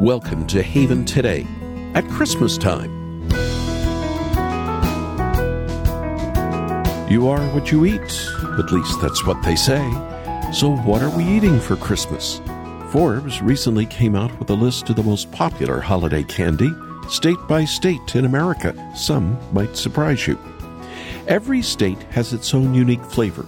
Welcome to Haven Today at Christmas time. You are what you eat, at least that's what they say. So, what are we eating for Christmas? Forbes recently came out with a list of the most popular holiday candy, state by state in America. Some might surprise you. Every state has its own unique flavor,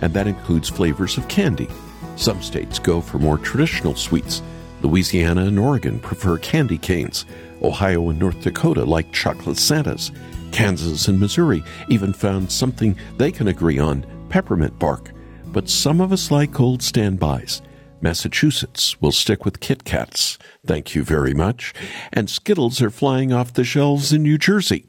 and that includes flavors of candy. Some states go for more traditional sweets. Louisiana and Oregon prefer candy canes. Ohio and North Dakota like chocolate Santas. Kansas and Missouri even found something they can agree on peppermint bark. But some of us like old standbys. Massachusetts will stick with Kit Kats. Thank you very much. And Skittles are flying off the shelves in New Jersey.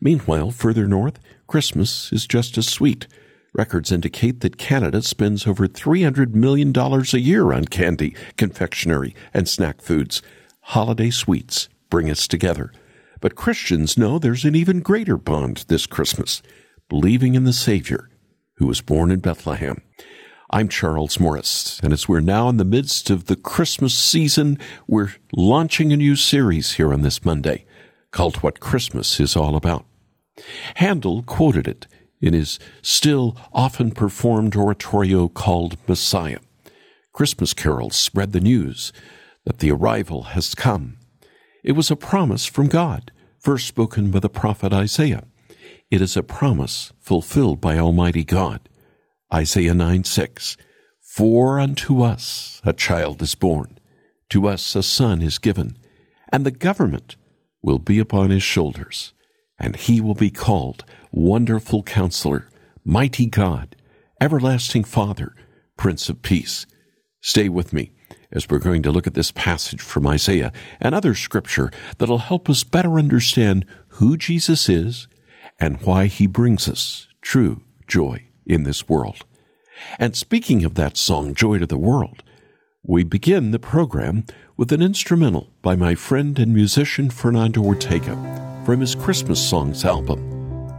Meanwhile, further north, Christmas is just as sweet. Records indicate that Canada spends over $300 million a year on candy, confectionery, and snack foods. Holiday sweets bring us together. But Christians know there's an even greater bond this Christmas believing in the Savior who was born in Bethlehem. I'm Charles Morris, and as we're now in the midst of the Christmas season, we're launching a new series here on this Monday called What Christmas is All About. Handel quoted it in his still often performed oratorio called Messiah. Christmas carols spread the news that the arrival has come. It was a promise from God, first spoken by the prophet Isaiah. It is a promise fulfilled by Almighty God. Isaiah 9 6. For unto us a child is born, to us a son is given, and the government will be upon his shoulders, and he will be called Wonderful Counselor, Mighty God, Everlasting Father, Prince of Peace. Stay with me as we're going to look at this passage from Isaiah and other scripture that'll help us better understand who Jesus is and why he brings us true joy in this world. And speaking of that song, Joy to the World, we begin the program with an instrumental by my friend and musician Fernando Ortega from his Christmas Songs album,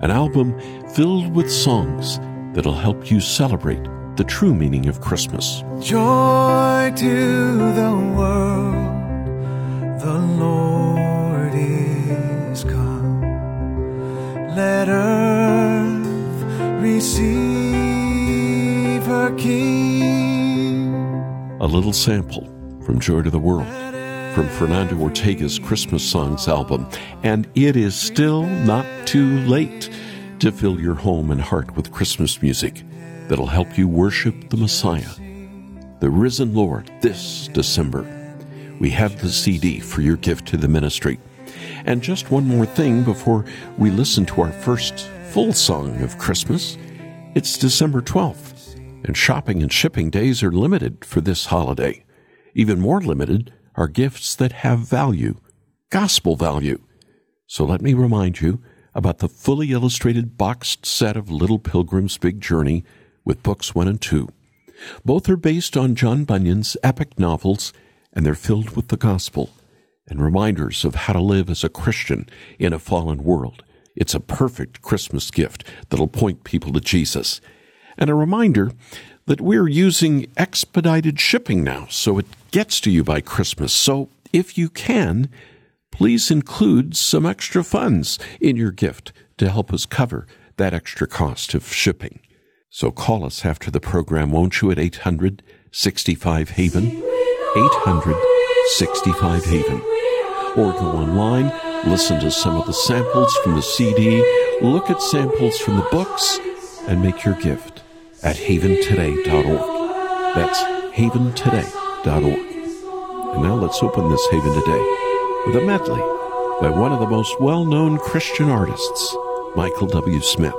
an album filled with songs that'll help you celebrate the true meaning of Christmas. Joy to the A little sample from Joy to the World from Fernando Ortega's Christmas Songs album, and it is still not too late to fill your home and heart with Christmas music that'll help you worship the Messiah, the risen Lord, this December. We have the CD for your gift to the ministry. And just one more thing before we listen to our first full song of Christmas. It's December 12th, and shopping and shipping days are limited for this holiday. Even more limited are gifts that have value, gospel value. So let me remind you about the fully illustrated boxed set of Little Pilgrim's Big Journey with books one and two. Both are based on John Bunyan's epic novels, and they're filled with the gospel and reminders of how to live as a Christian in a fallen world. It's a perfect Christmas gift that'll point people to Jesus. And a reminder that we're using expedited shipping now, so it gets to you by Christmas. So if you can, please include some extra funds in your gift to help us cover that extra cost of shipping. So call us after the program, won't you, at 800 65 Haven? 800 65 Haven. Or go online, listen to some of the samples from the CD, look at samples from the books, and make your gift at haventoday.org. That's haventoday.org. And now let's open this Haven Today with a medley by one of the most well known Christian artists, Michael W. Smith.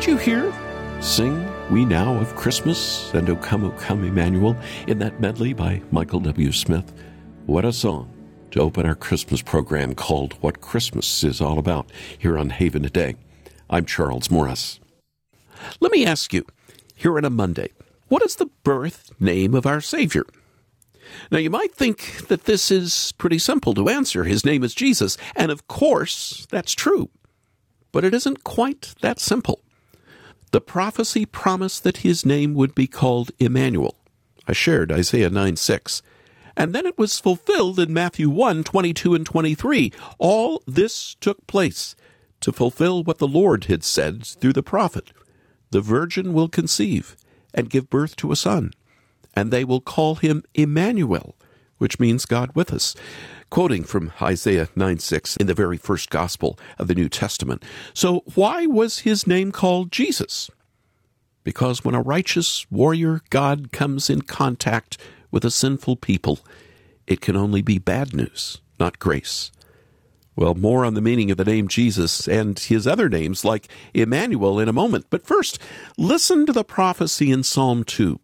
Did you hear? Sing We Now of Christmas and O Come, O Come Emmanuel in that medley by Michael W. Smith. What a song to open our Christmas program called What Christmas is All About here on Haven Today. I'm Charles Morris. Let me ask you, here on a Monday, what is the birth name of our Savior? Now, you might think that this is pretty simple to answer. His name is Jesus, and of course, that's true. But it isn't quite that simple. The prophecy promised that his name would be called Emmanuel. I shared Isaiah 9 6. And then it was fulfilled in Matthew 1 22 and 23. All this took place to fulfill what the Lord had said through the prophet The virgin will conceive and give birth to a son, and they will call him Emmanuel, which means God with us. Quoting from Isaiah 9 6 in the very first gospel of the New Testament. So, why was his name called Jesus? Because when a righteous warrior God comes in contact with a sinful people, it can only be bad news, not grace. Well, more on the meaning of the name Jesus and his other names like Emmanuel in a moment. But first, listen to the prophecy in Psalm 2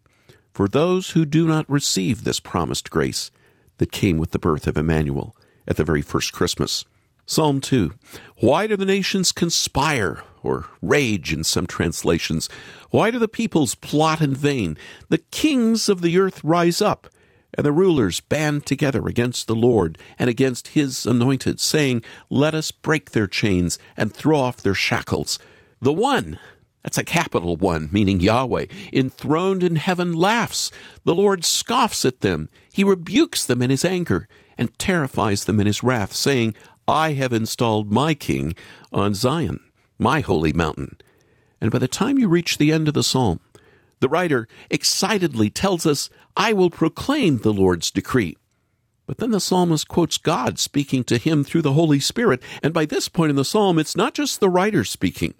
for those who do not receive this promised grace that came with the birth of Emmanuel at the very first Christmas. Psalm 2 Why do the nations conspire, or rage in some translations? Why do the peoples plot in vain? The kings of the earth rise up and the rulers band together against the Lord and against his anointed, saying, Let us break their chains and throw off their shackles. The one, that's a capital one, meaning Yahweh, enthroned in heaven laughs. The Lord scoffs at them. He rebukes them in his anger and terrifies them in his wrath, saying, I have installed my king on Zion, my holy mountain. And by the time you reach the end of the psalm, the writer excitedly tells us, I will proclaim the Lord's decree. But then the psalmist quotes God speaking to him through the Holy Spirit, and by this point in the psalm, it's not just the writer speaking.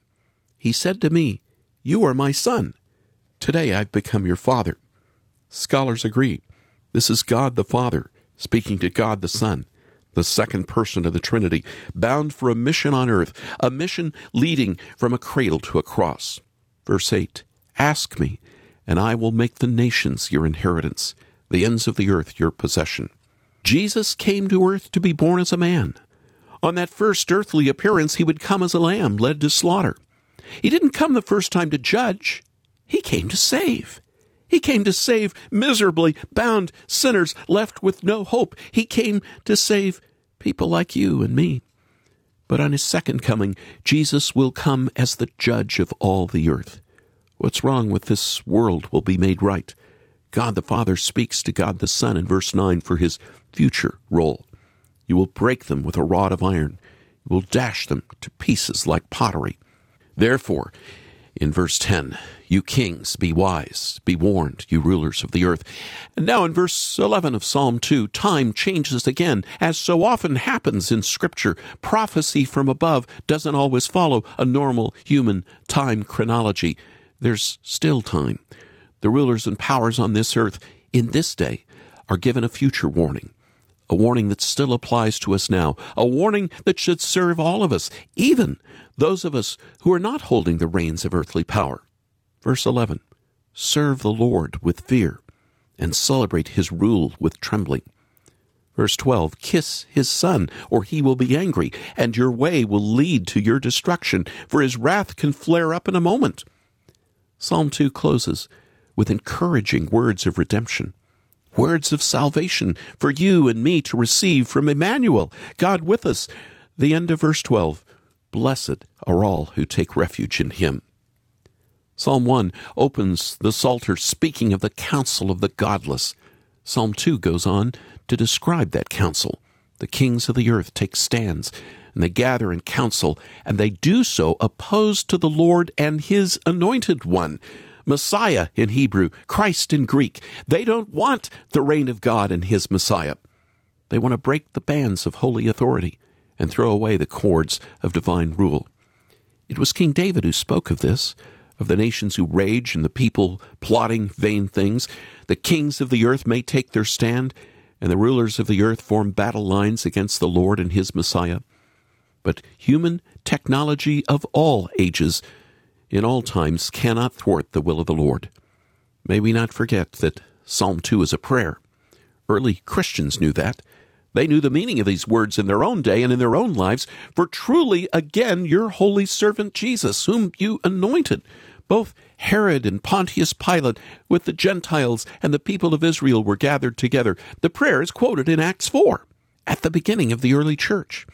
He said to me, You are my son. Today I've become your father. Scholars agree. This is God the Father speaking to God the Son, the second person of the Trinity, bound for a mission on earth, a mission leading from a cradle to a cross. Verse 8 Ask me, and I will make the nations your inheritance, the ends of the earth your possession. Jesus came to earth to be born as a man. On that first earthly appearance, he would come as a lamb led to slaughter. He didn't come the first time to judge, he came to save. He came to save miserably bound sinners left with no hope. He came to save people like you and me. But on his second coming, Jesus will come as the judge of all the earth. What's wrong with this world will be made right. God the Father speaks to God the Son in verse 9 for his future role. You will break them with a rod of iron. You will dash them to pieces like pottery. Therefore, in verse 10, you kings, be wise, be warned, you rulers of the earth. And now in verse 11 of Psalm 2, time changes again. As so often happens in Scripture, prophecy from above doesn't always follow a normal human time chronology. There's still time. The rulers and powers on this earth in this day are given a future warning, a warning that still applies to us now, a warning that should serve all of us, even those of us who are not holding the reins of earthly power. Verse 11 Serve the Lord with fear and celebrate his rule with trembling. Verse 12 Kiss his son, or he will be angry, and your way will lead to your destruction, for his wrath can flare up in a moment. Psalm 2 closes with encouraging words of redemption, words of salvation for you and me to receive from Emmanuel, God with us. The end of verse 12 Blessed are all who take refuge in him. Psalm 1 opens the Psalter speaking of the counsel of the godless. Psalm 2 goes on to describe that counsel. The kings of the earth take stands and they gather in council, and they do so opposed to the Lord and his anointed one. Messiah in Hebrew, Christ in Greek. They don't want the reign of God and his Messiah. They want to break the bands of holy authority and throw away the cords of divine rule. It was King David who spoke of this, of the nations who rage and the people plotting vain things. The kings of the earth may take their stand, and the rulers of the earth form battle lines against the Lord and his Messiah but human technology of all ages in all times cannot thwart the will of the Lord. May we not forget that Psalm 2 is a prayer. Early Christians knew that. They knew the meaning of these words in their own day and in their own lives. For truly, again, your holy servant Jesus, whom you anointed, both Herod and Pontius Pilate, with the Gentiles and the people of Israel, were gathered together. The prayer is quoted in Acts 4, at the beginning of the early church.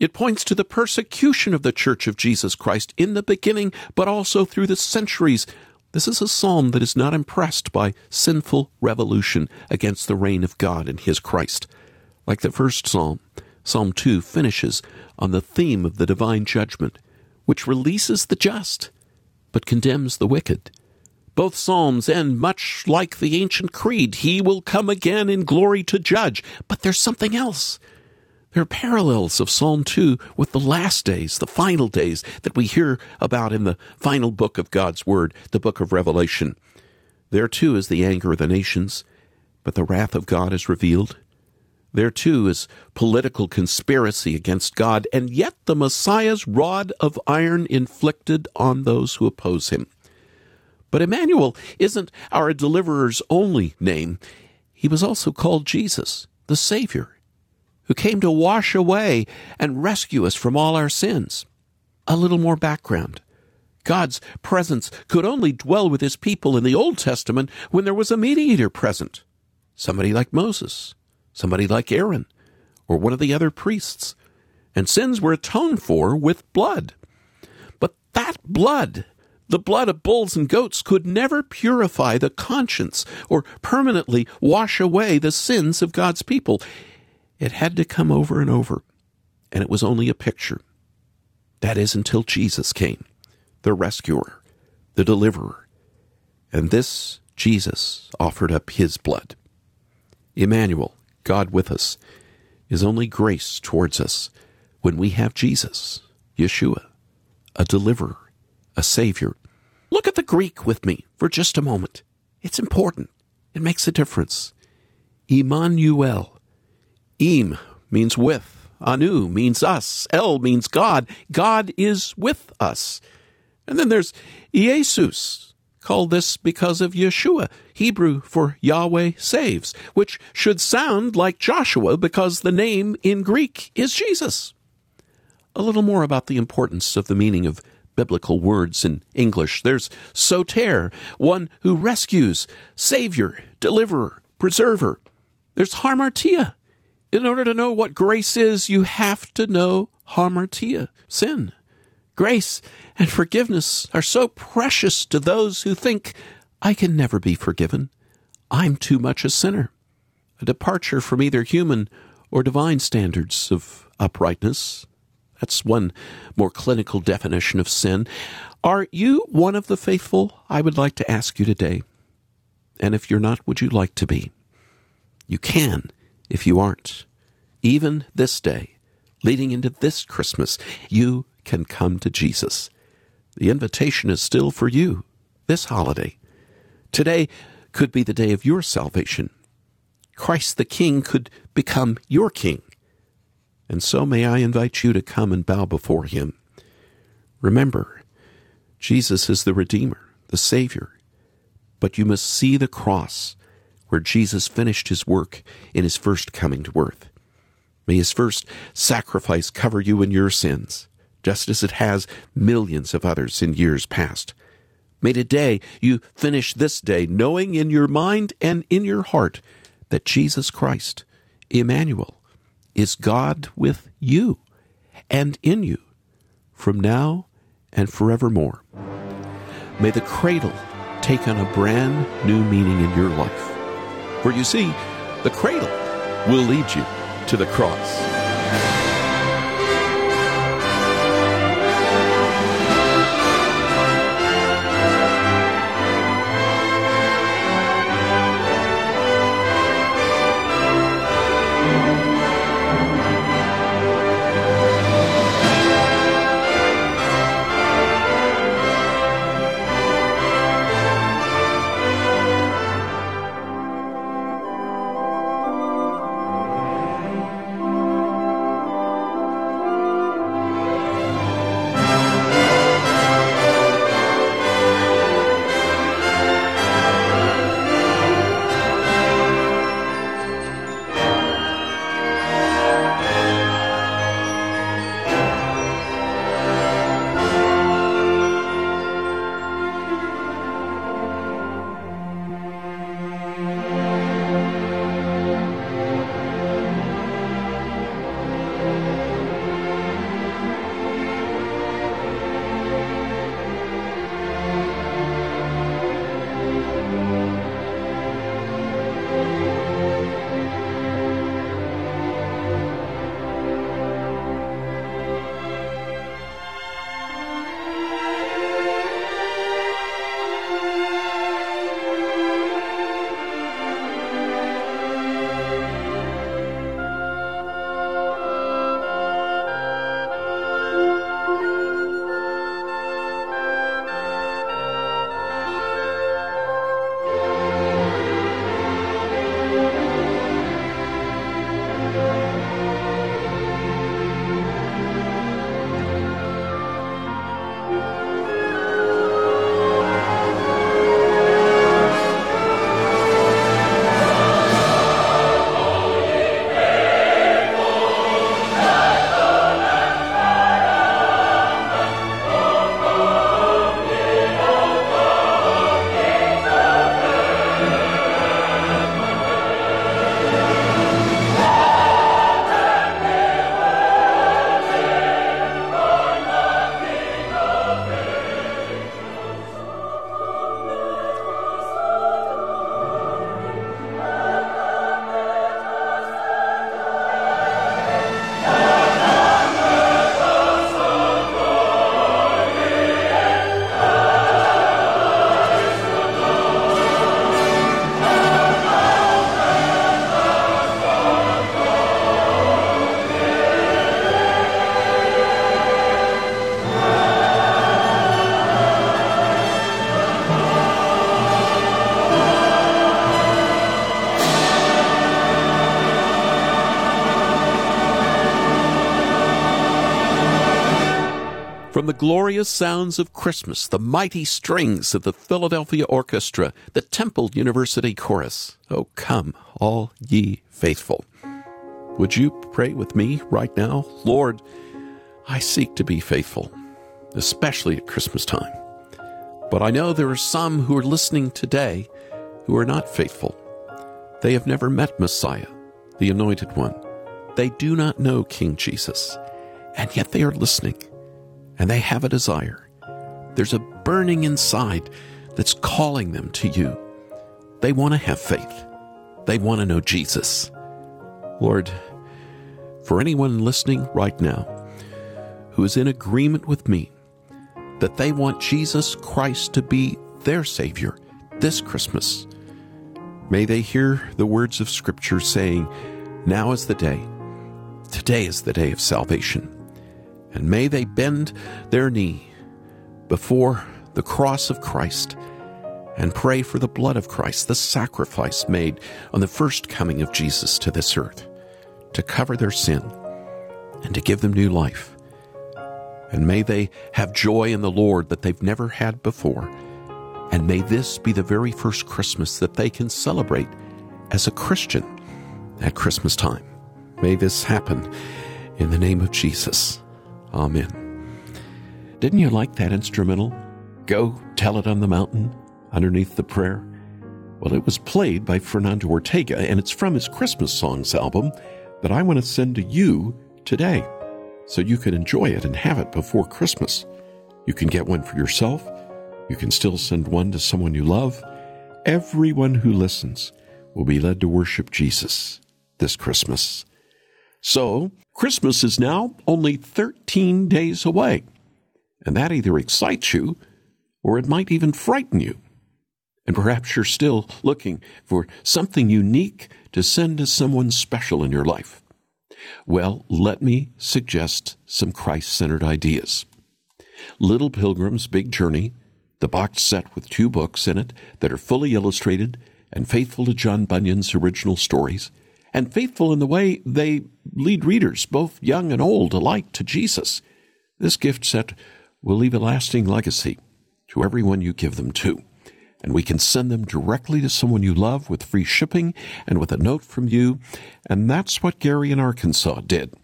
It points to the persecution of the Church of Jesus Christ in the beginning, but also through the centuries. This is a psalm that is not impressed by sinful revolution against the reign of God and His Christ. Like the first psalm, Psalm 2 finishes on the theme of the divine judgment, which releases the just but condemns the wicked. Both psalms end much like the ancient creed He will come again in glory to judge. But there's something else. There are parallels of Psalm 2 with the last days, the final days that we hear about in the final book of God's Word, the book of Revelation. There too is the anger of the nations, but the wrath of God is revealed. There too is political conspiracy against God, and yet the Messiah's rod of iron inflicted on those who oppose him. But Emmanuel isn't our deliverer's only name. He was also called Jesus, the Savior, who came to wash away and rescue us from all our sins. A little more background. God's presence could only dwell with his people in the Old Testament when there was a mediator present, somebody like Moses somebody like Aaron, or one of the other priests, and sins were atoned for with blood. But that blood, the blood of bulls and goats, could never purify the conscience or permanently wash away the sins of God's people. It had to come over and over, and it was only a picture. That is until Jesus came, the rescuer, the deliverer. And this Jesus offered up his blood. Emmanuel, God with us, is only grace towards us when we have Jesus, Yeshua, a deliverer, a Savior. Look at the Greek with me for just a moment. It's important. It makes a difference. Emmanuel. Im means with. Anu means us. El means God. God is with us. And then there's Jesus, called this because of Yeshua, Hebrew for Yahweh saves, which should sound like Joshua because the name in Greek is Jesus. A little more about the importance of the meaning of biblical words in English. There's soter, one who rescues, savior, deliverer, preserver. There's hamartia. In order to know what grace is, you have to know hamartia, sin. Grace and forgiveness are so precious to those who think, I can never be forgiven. I'm too much a sinner. A departure from either human or divine standards of uprightness. That's one more clinical definition of sin. Are you one of the faithful? I would like to ask you today. And if you're not, would you like to be? You can if you aren't. Even this day, leading into this Christmas, you can come to Jesus. The invitation is still for you this holiday. Today could be the day of your salvation. Christ the King could become your King. And so may I invite you to come and bow before him. Remember, Jesus is the Redeemer, the Savior. But you must see the cross where Jesus finished his work in his first coming to earth. May his first sacrifice cover you in your sins just as it has millions of others in years past. May today you finish this day knowing in your mind and in your heart that Jesus Christ, Emmanuel, is God with you and in you from now and forevermore. May the cradle take on a brand new meaning in your life. For you see, the cradle will lead you to the cross. Glorious sounds of Christmas, the mighty strings of the Philadelphia Orchestra, the Temple University Chorus. Oh, come, all ye faithful. Would you pray with me right now? Lord, I seek to be faithful, especially at Christmas time. But I know there are some who are listening today who are not faithful. They have never met Messiah, the Anointed One. They do not know King Jesus, and yet they are listening and they have a desire. There's a burning inside that's calling them to you. They want to have faith. They want to know Jesus. Lord, for anyone listening right now who is in agreement with me that they want Jesus Christ to be their Savior this Christmas, may they hear the words of Scripture saying, Now is the day. Today is the day of salvation and may they bend their knee before the cross of Christ and pray for the blood of Christ, the sacrifice made on the first coming of Jesus to this earth, to cover their sin and to give them new life. And may they have joy in the Lord that they've never had before. And may this be the very first Christmas that they can celebrate as a Christian at Christmas time. May this happen in the name of Jesus. Amen. Didn't you like that instrumental? Go tell it on the mountain underneath the prayer. Well, it was played by Fernando Ortega, and it's from his Christmas Songs album that I want to send to you today so you can enjoy it and have it before Christmas. You can get one for yourself. You can still send one to someone you love. Everyone who listens will be led to worship Jesus this Christmas. So, Christmas is now only 13 days away. And that either excites you or it might even frighten you. And perhaps you're still looking for something unique to send to someone special in your life. Well, let me suggest some Christ centered ideas. Little Pilgrim's Big Journey, the box set with two books in it that are fully illustrated and faithful to John Bunyan's original stories, and faithful in the way they lead readers, both young and old, alike to Jesus. This gift set will leave a lasting legacy to everyone you give them to. And we can send them directly to someone you love with free shipping and with a note from you. And that's what Gary in Arkansas did.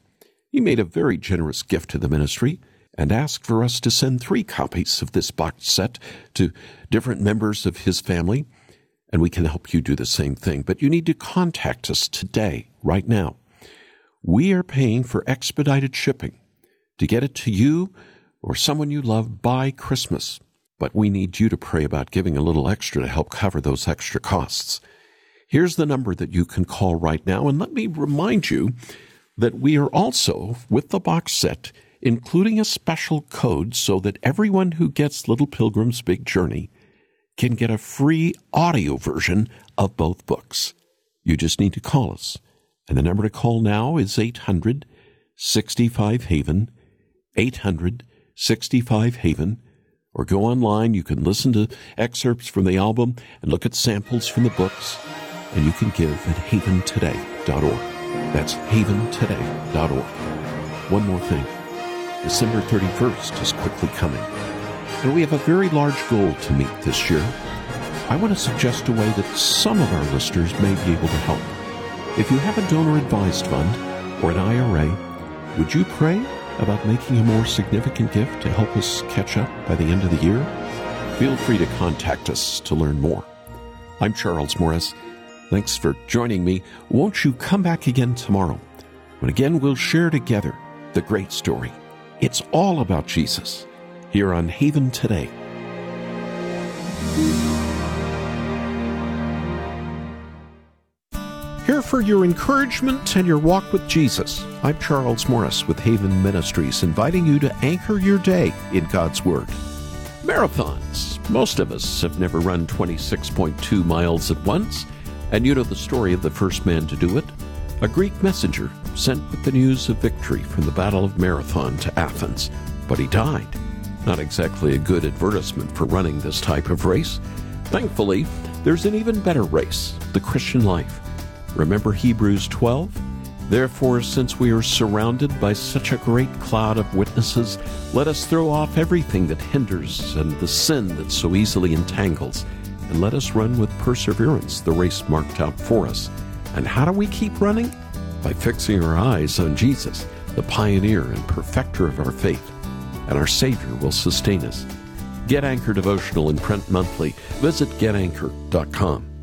He made a very generous gift to the ministry and asked for us to send three copies of this box set to different members of his family and we can help you do the same thing. But you need to contact us today, right now. We are paying for expedited shipping to get it to you or someone you love by Christmas. But we need you to pray about giving a little extra to help cover those extra costs. Here's the number that you can call right now. And let me remind you that we are also, with the box set, including a special code so that everyone who gets Little Pilgrim's Big Journey can get a free audio version of both books. You just need to call us. And the number to call now is 800 65 Haven, 800 65 Haven, or go online. You can listen to excerpts from the album and look at samples from the books, and you can give at haventoday.org. That's haventoday.org. One more thing December 31st is quickly coming and we have a very large goal to meet this year. I want to suggest a way that some of our listeners may be able to help. If you have a donor advised fund or an IRA, would you pray about making a more significant gift to help us catch up by the end of the year? Feel free to contact us to learn more. I'm Charles Morris. Thanks for joining me. Won't you come back again tomorrow when again we'll share together the great story? It's all about Jesus here on Haven Today. Here for your encouragement and your walk with Jesus. I'm Charles Morris with Haven Ministries, inviting you to anchor your day in God's Word. Marathons. Most of us have never run 26.2 miles at once, and you know the story of the first man to do it. A Greek messenger sent with the news of victory from the Battle of Marathon to Athens, but he died. Not exactly a good advertisement for running this type of race. Thankfully, there's an even better race the Christian life. Remember Hebrews 12? Therefore, since we are surrounded by such a great cloud of witnesses, let us throw off everything that hinders and the sin that so easily entangles, and let us run with perseverance the race marked out for us. And how do we keep running? By fixing our eyes on Jesus, the pioneer and perfecter of our faith, and our Savior will sustain us. Get Anchor Devotional in print monthly. Visit getanchor.com.